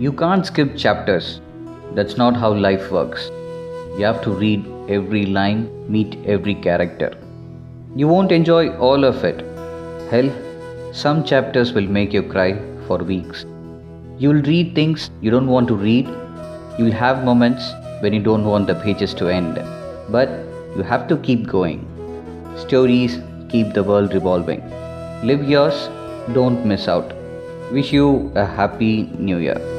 You can't skip chapters. That's not how life works. You have to read every line, meet every character. You won't enjoy all of it. Hell, some chapters will make you cry for weeks. You'll read things you don't want to read. You'll have moments when you don't want the pages to end. But you have to keep going. Stories keep the world revolving. Live yours, don't miss out. Wish you a happy new year.